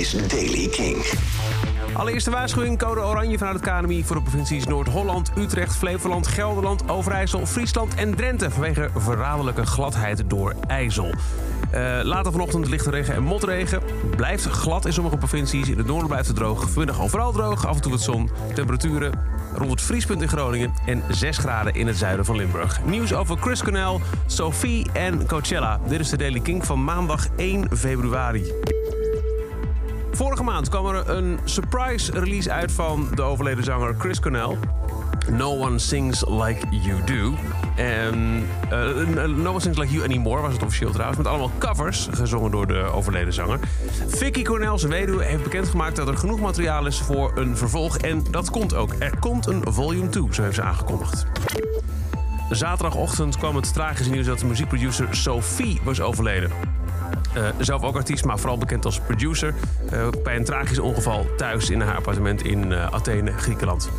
is Daily King. Allereerste waarschuwing, code oranje vanuit het KNMI voor de provincies Noord-Holland, Utrecht, Flevoland, Gelderland, Overijssel, Friesland en Drenthe vanwege verraderlijke gladheid door ijzel. Uh, later vanochtend lichte regen en motregen. Blijft glad in sommige provincies. In het noorden blijft het droog. Vanmiddag overal droog, af en toe wat zon. Temperaturen rond het vriespunt in Groningen en 6 graden in het zuiden van Limburg. Nieuws over Chris Cornell, Sophie en Coachella. Dit is de Daily King van maandag 1 februari. Vorige maand kwam er een surprise release uit van de overleden zanger Chris Cornell. No One Sings Like You Do. En uh, No One Sings Like You Anymore was het officieel trouwens. Met allemaal covers, gezongen door de overleden zanger. Vicky Cornels weduwe heeft bekendgemaakt dat er genoeg materiaal is voor een vervolg. En dat komt ook. Er komt een volume 2, zo heeft ze aangekondigd. Zaterdagochtend kwam het tragische nieuws dat de muziekproducer Sophie was overleden. Uh, zelf ook artiest, maar vooral bekend als producer. Uh, bij een tragisch ongeval thuis in haar appartement in uh, Athene, Griekenland.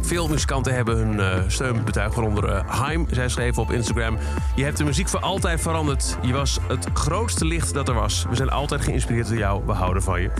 Veel muzikanten hebben hun steun betuigd, waaronder Haim. Zij schreef op Instagram: Je hebt de muziek voor altijd veranderd. Je was het grootste licht dat er was. We zijn altijd geïnspireerd door jou. We houden van je.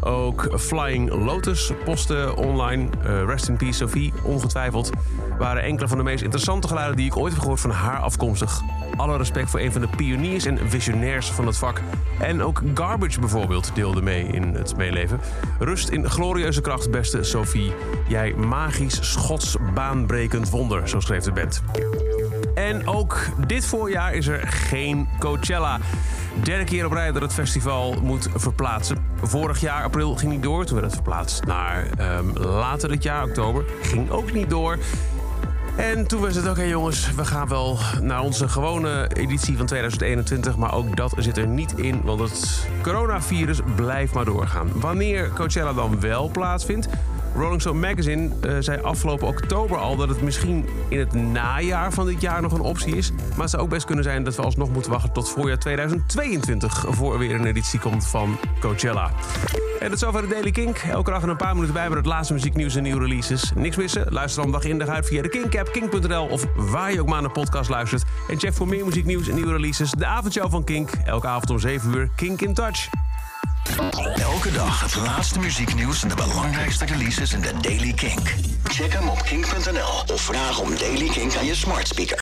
Ook Flying Lotus postte online. Uh, rest in peace, Sophie. Ongetwijfeld waren enkele van de meest interessante geluiden die ik ooit heb gehoord van haar afkomstig. Alle respect voor een van de pioniers en visionairs van het vak. En ook Garbage bijvoorbeeld deelde mee in het meeleven. Rust in glorieuze kracht, beste Sophie. Jij magisch, schots, baanbrekend wonder, zo schreef de band. En ook dit voorjaar is er geen Coachella. Derde keer op rij dat het festival moet verplaatsen. Vorig jaar april ging niet door, toen werd het verplaatst naar um, later dit jaar, oktober. Ging ook niet door. En toen was het oké jongens, we gaan wel naar onze gewone editie van 2021. Maar ook dat zit er niet in, want het coronavirus blijft maar doorgaan. Wanneer Coachella dan wel plaatsvindt... Rolling Stone Magazine uh, zei afgelopen oktober al dat het misschien in het najaar van dit jaar nog een optie is. Maar het zou ook best kunnen zijn dat we alsnog moeten wachten tot voorjaar 2022 voor er weer een editie komt van Coachella. En dat is over de Daily Kink. Elke dag een paar minuten bij met het laatste muzieknieuws en nieuwe releases. Niks missen? Luister dan dag in dag uit via de Kink-app, kink.nl of waar je ook maar naar de podcast luistert. En check voor meer muzieknieuws en nieuwe releases de avondshow van Kink. Elke avond om 7 uur, Kink in Touch. Elke dag het laatste muzieknieuws en de belangrijkste releases in de Daily Kink. Check hem op kink.nl of vraag om Daily Kink aan je smart speaker.